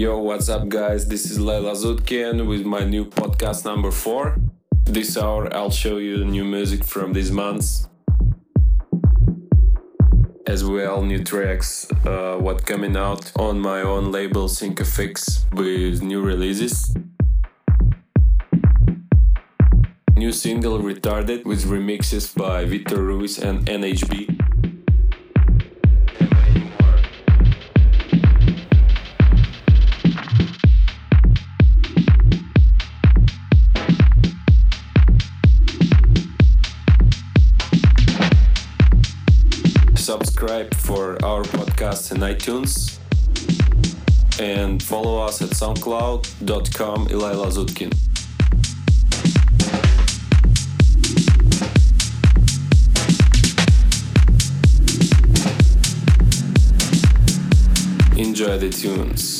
Yo, what's up, guys? This is Leila Zutkin with my new podcast number four. This hour, I'll show you new music from these months, as well new tracks, uh, what coming out on my own label Syncafix with new releases. New single Retarded with remixes by Victor Ruiz and NHB. In iTunes and follow us at soundcloud.com Ilila Zutkin. Enjoy the tunes.